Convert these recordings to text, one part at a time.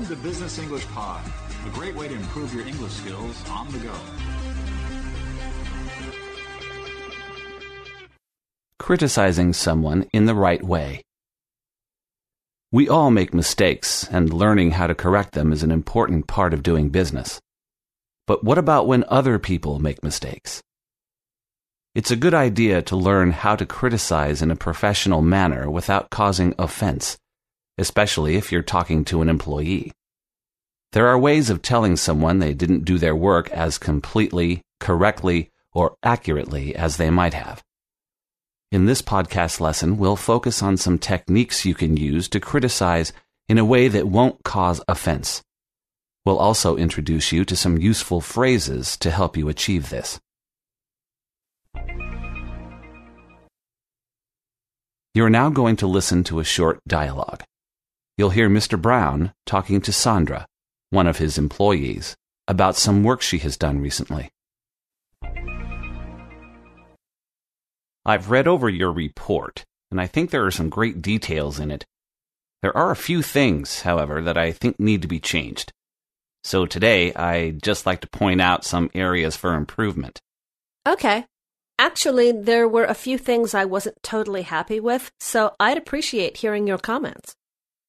Welcome to Business English Pod, a great way to improve your English skills on the go. Criticizing someone in the right way. We all make mistakes, and learning how to correct them is an important part of doing business. But what about when other people make mistakes? It's a good idea to learn how to criticize in a professional manner without causing offense, especially if you're talking to an employee. There are ways of telling someone they didn't do their work as completely, correctly, or accurately as they might have. In this podcast lesson, we'll focus on some techniques you can use to criticize in a way that won't cause offense. We'll also introduce you to some useful phrases to help you achieve this. You are now going to listen to a short dialogue. You'll hear Mr. Brown talking to Sandra, one of his employees, about some work she has done recently. I've read over your report, and I think there are some great details in it. There are a few things, however, that I think need to be changed. So today, I'd just like to point out some areas for improvement. Okay. Actually, there were a few things I wasn't totally happy with, so I'd appreciate hearing your comments.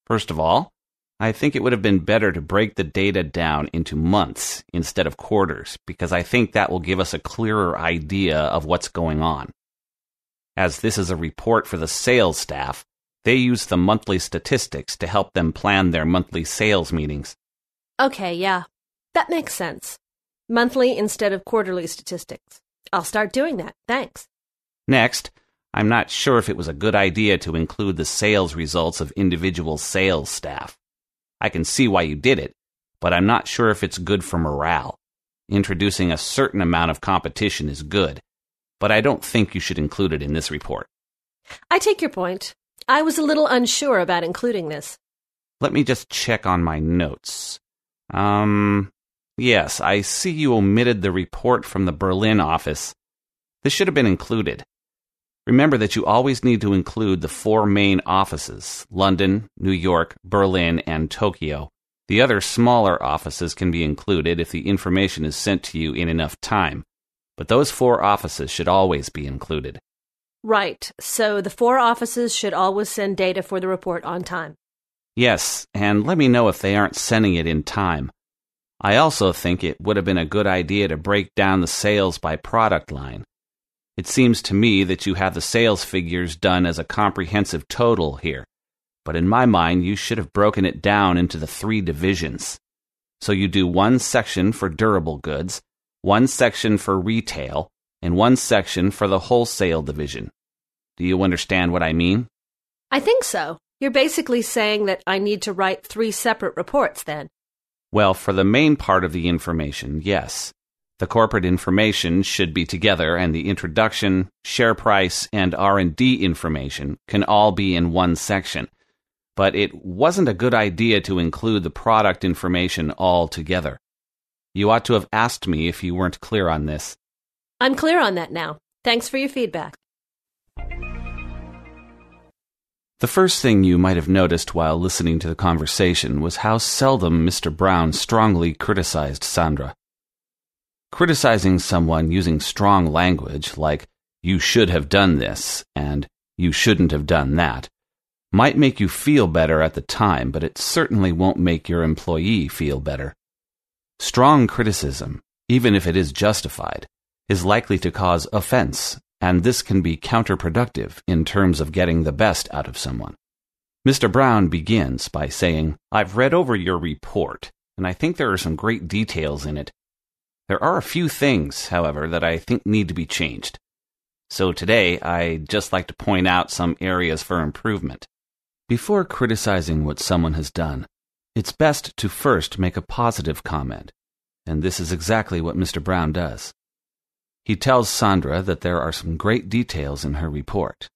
First of all, I think it would have been better to break the data down into months instead of quarters, because I think that will give us a clearer idea of what's going on. As this is a report for the sales staff, they use the monthly statistics to help them plan their monthly sales meetings. Okay, yeah. That makes sense. Monthly instead of quarterly statistics. I'll start doing that. Thanks. Next, I'm not sure if it was a good idea to include the sales results of individual sales staff. I can see why you did it, but I'm not sure if it's good for morale. Introducing a certain amount of competition is good, but I don't think you should include it in this report. I take your point. I was a little unsure about including this. Let me just check on my notes. Um, yes, I see you omitted the report from the Berlin office. This should have been included. Remember that you always need to include the four main offices London, New York, Berlin, and Tokyo. The other smaller offices can be included if the information is sent to you in enough time, but those four offices should always be included. Right. So the four offices should always send data for the report on time. Yes, and let me know if they aren't sending it in time. I also think it would have been a good idea to break down the sales by product line. It seems to me that you have the sales figures done as a comprehensive total here, but in my mind, you should have broken it down into the three divisions. So you do one section for durable goods, one section for retail, and one section for the wholesale division. Do you understand what I mean? I think so. You're basically saying that I need to write three separate reports then. Well, for the main part of the information, yes. The corporate information should be together and the introduction, share price, and R&D information can all be in one section. But it wasn't a good idea to include the product information all together. You ought to have asked me if you weren't clear on this. I'm clear on that now. Thanks for your feedback. The first thing you might have noticed while listening to the conversation was how seldom Mr. Brown strongly criticized Sandra. Criticizing someone using strong language like, you should have done this, and you shouldn't have done that, might make you feel better at the time, but it certainly won't make your employee feel better. Strong criticism, even if it is justified, is likely to cause offense and this can be counterproductive in terms of getting the best out of someone. Mr. Brown begins by saying, I've read over your report, and I think there are some great details in it. There are a few things, however, that I think need to be changed. So today, I'd just like to point out some areas for improvement. Before criticizing what someone has done, it's best to first make a positive comment, and this is exactly what Mr. Brown does. He tells Sandra that there are some great details in her report.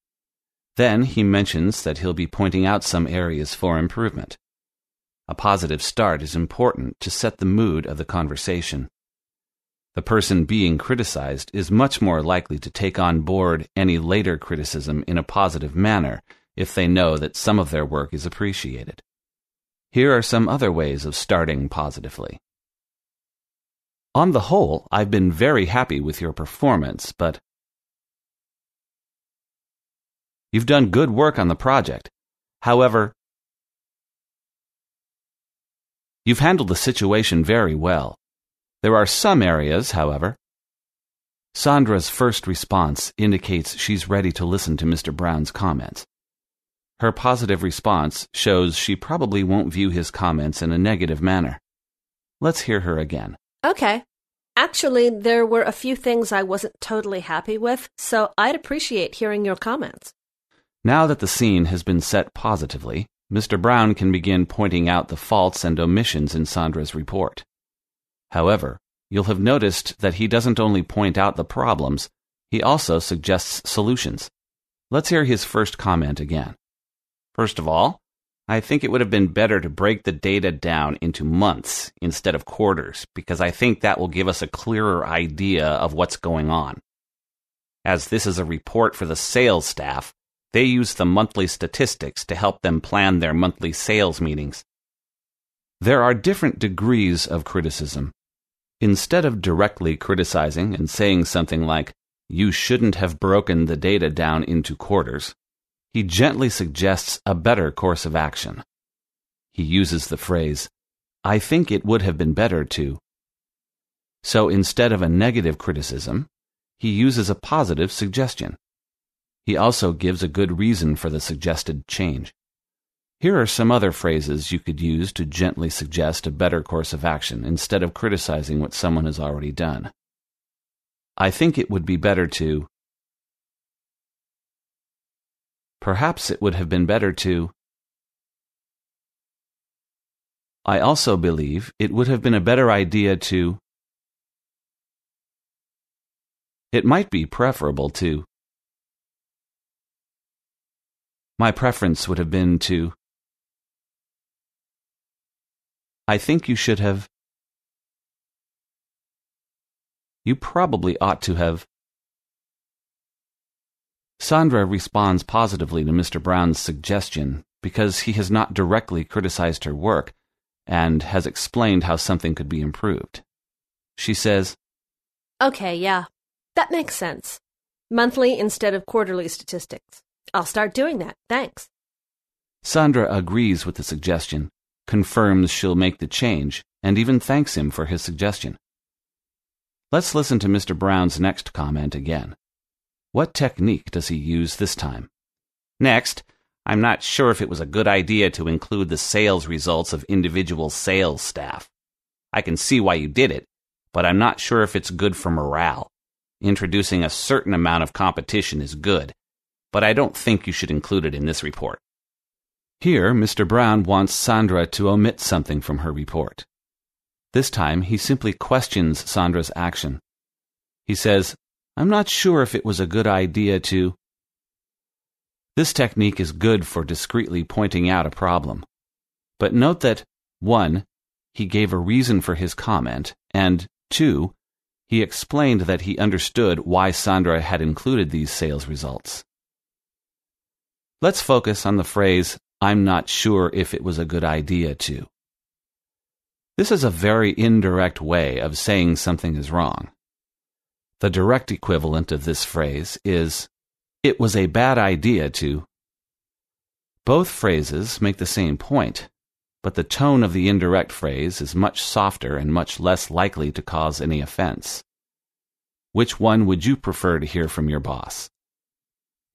Then he mentions that he'll be pointing out some areas for improvement. A positive start is important to set the mood of the conversation. The person being criticized is much more likely to take on board any later criticism in a positive manner if they know that some of their work is appreciated. Here are some other ways of starting positively. On the whole, I've been very happy with your performance, but you've done good work on the project. However, you've handled the situation very well. There are some areas, however. Sandra's first response indicates she's ready to listen to Mr. Brown's comments. Her positive response shows she probably won't view his comments in a negative manner. Let's hear her again. Okay. Actually, there were a few things I wasn't totally happy with, so I'd appreciate hearing your comments. Now that the scene has been set positively, Mr. Brown can begin pointing out the faults and omissions in Sandra's report. However, you'll have noticed that he doesn't only point out the problems, he also suggests solutions. Let's hear his first comment again. First of all, I think it would have been better to break the data down into months instead of quarters, because I think that will give us a clearer idea of what's going on. As this is a report for the sales staff, they use the monthly statistics to help them plan their monthly sales meetings. There are different degrees of criticism. Instead of directly criticizing and saying something like, you shouldn't have broken the data down into quarters, he gently suggests a better course of action. He uses the phrase, I think it would have been better to. So instead of a negative criticism, he uses a positive suggestion. He also gives a good reason for the suggested change. Here are some other phrases you could use to gently suggest a better course of action instead of criticizing what someone has already done. I think it would be better to Perhaps it would have been better to. I also believe it would have been a better idea to. It might be preferable to. My preference would have been to. I think you should have. You probably ought to have. Sandra responds positively to Mr. Brown's suggestion because he has not directly criticized her work and has explained how something could be improved. She says, Okay, yeah, that makes sense. Monthly instead of quarterly statistics. I'll start doing that. Thanks. Sandra agrees with the suggestion, confirms she'll make the change, and even thanks him for his suggestion. Let's listen to Mr. Brown's next comment again. What technique does he use this time? Next, I'm not sure if it was a good idea to include the sales results of individual sales staff. I can see why you did it, but I'm not sure if it's good for morale. Introducing a certain amount of competition is good, but I don't think you should include it in this report. Here, Mr. Brown wants Sandra to omit something from her report. This time, he simply questions Sandra's action. He says, I'm not sure if it was a good idea to. This technique is good for discreetly pointing out a problem. But note that 1. He gave a reason for his comment, and 2. He explained that he understood why Sandra had included these sales results. Let's focus on the phrase, I'm not sure if it was a good idea to. This is a very indirect way of saying something is wrong. The direct equivalent of this phrase is, it was a bad idea to. Both phrases make the same point, but the tone of the indirect phrase is much softer and much less likely to cause any offense. Which one would you prefer to hear from your boss?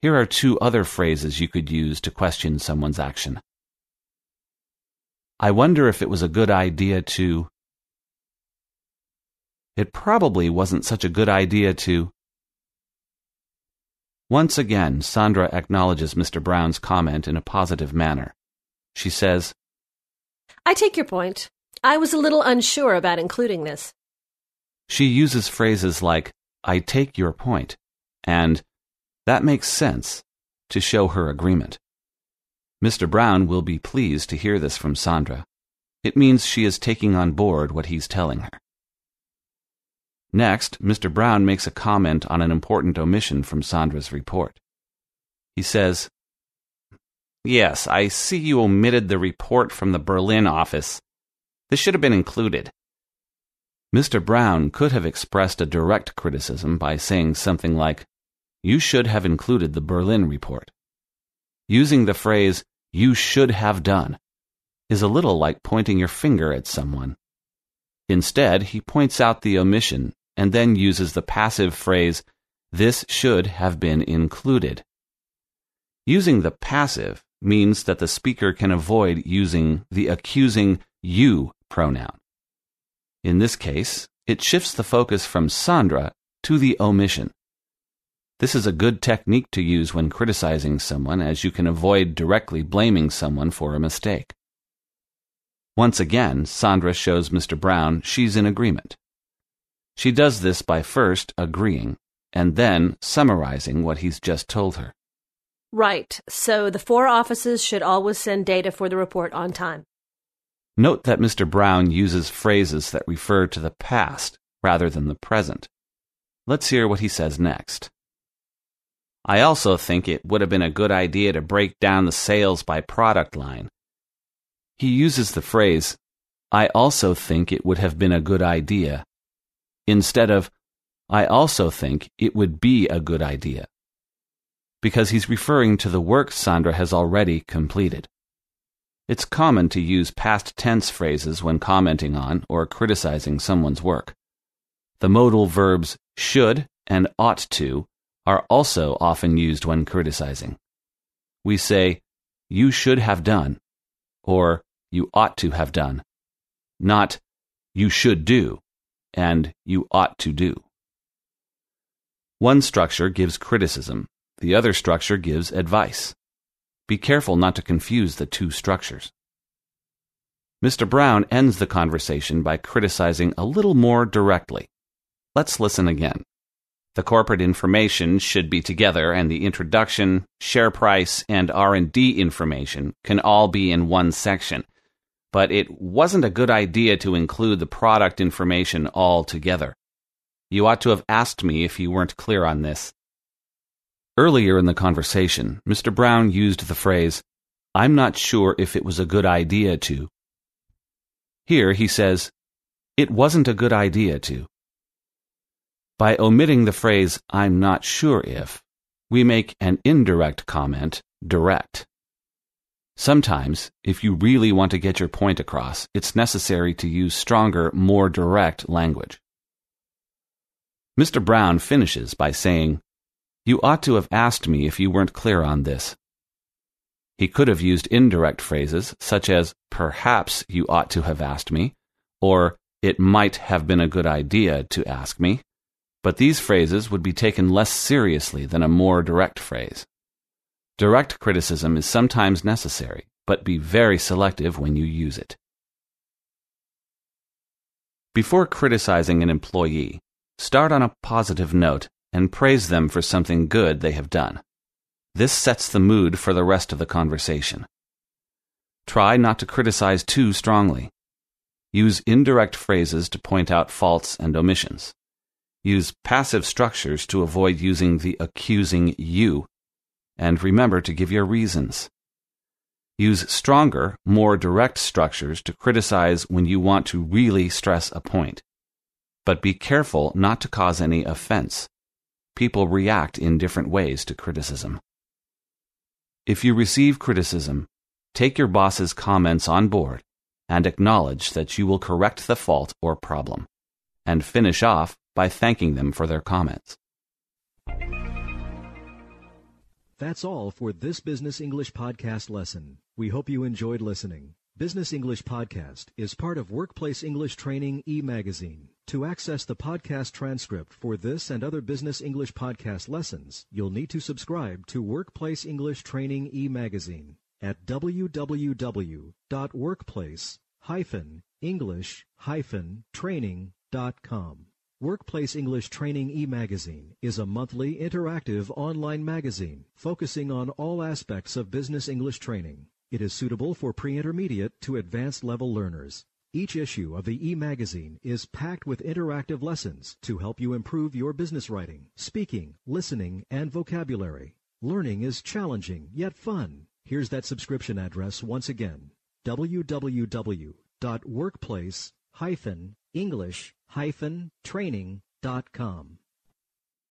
Here are two other phrases you could use to question someone's action. I wonder if it was a good idea to it probably wasn't such a good idea to. Once again, Sandra acknowledges Mr. Brown's comment in a positive manner. She says, I take your point. I was a little unsure about including this. She uses phrases like, I take your point, and that makes sense to show her agreement. Mr. Brown will be pleased to hear this from Sandra. It means she is taking on board what he's telling her. Next, Mr. Brown makes a comment on an important omission from Sandra's report. He says, Yes, I see you omitted the report from the Berlin office. This should have been included. Mr. Brown could have expressed a direct criticism by saying something like, You should have included the Berlin report. Using the phrase, you should have done, is a little like pointing your finger at someone. Instead, he points out the omission and then uses the passive phrase, This should have been included. Using the passive means that the speaker can avoid using the accusing you pronoun. In this case, it shifts the focus from Sandra to the omission. This is a good technique to use when criticizing someone, as you can avoid directly blaming someone for a mistake. Once again, Sandra shows Mr. Brown she's in agreement. She does this by first agreeing and then summarizing what he's just told her. Right. So the four offices should always send data for the report on time. Note that Mr. Brown uses phrases that refer to the past rather than the present. Let's hear what he says next. I also think it would have been a good idea to break down the sales by product line. He uses the phrase, I also think it would have been a good idea, instead of, I also think it would be a good idea because he's referring to the work Sandra has already completed. It's common to use past tense phrases when commenting on or criticizing someone's work. The modal verbs should and ought to are also often used when criticizing. We say, you should have done, or you ought to have done, not you should do and you ought to do. One structure gives criticism the other structure gives advice. Be careful not to confuse the two structures. Mr. Brown ends the conversation by criticizing a little more directly. Let's listen again. The corporate information should be together and the introduction, share price, and R&D information can all be in one section. But it wasn't a good idea to include the product information all together. You ought to have asked me if you weren't clear on this. Earlier in the conversation, Mr. Brown used the phrase, I'm not sure if it was a good idea to. Here he says, It wasn't a good idea to. By omitting the phrase, I'm not sure if, we make an indirect comment direct. Sometimes, if you really want to get your point across, it's necessary to use stronger, more direct language. Mr. Brown finishes by saying, you ought to have asked me if you weren't clear on this. He could have used indirect phrases, such as, perhaps you ought to have asked me, or it might have been a good idea to ask me, but these phrases would be taken less seriously than a more direct phrase. Direct criticism is sometimes necessary, but be very selective when you use it. Before criticizing an employee, start on a positive note and praise them for something good they have done. This sets the mood for the rest of the conversation. Try not to criticize too strongly. Use indirect phrases to point out faults and omissions. Use passive structures to avoid using the accusing you. And remember to give your reasons. Use stronger, more direct structures to criticize when you want to really stress a point. But be careful not to cause any offense people react in different ways to criticism. If you receive criticism, take your boss's comments on board and acknowledge that you will correct the fault or problem, and finish off by thanking them for their comments. That's all for this Business English Podcast lesson. We hope you enjoyed listening. Business English Podcast is part of Workplace English Training e-magazine. To access the podcast transcript for this and other Business English Podcast lessons, you'll need to subscribe to Workplace English Training e-magazine at www.workplace-english-training.com. Workplace English Training e-magazine is a monthly interactive online magazine focusing on all aspects of business English training. It is suitable for pre-intermediate to advanced level learners. Each issue of the e-magazine is packed with interactive lessons to help you improve your business writing, speaking, listening, and vocabulary. Learning is challenging yet fun. Here's that subscription address once again www.workplace-english-training.com.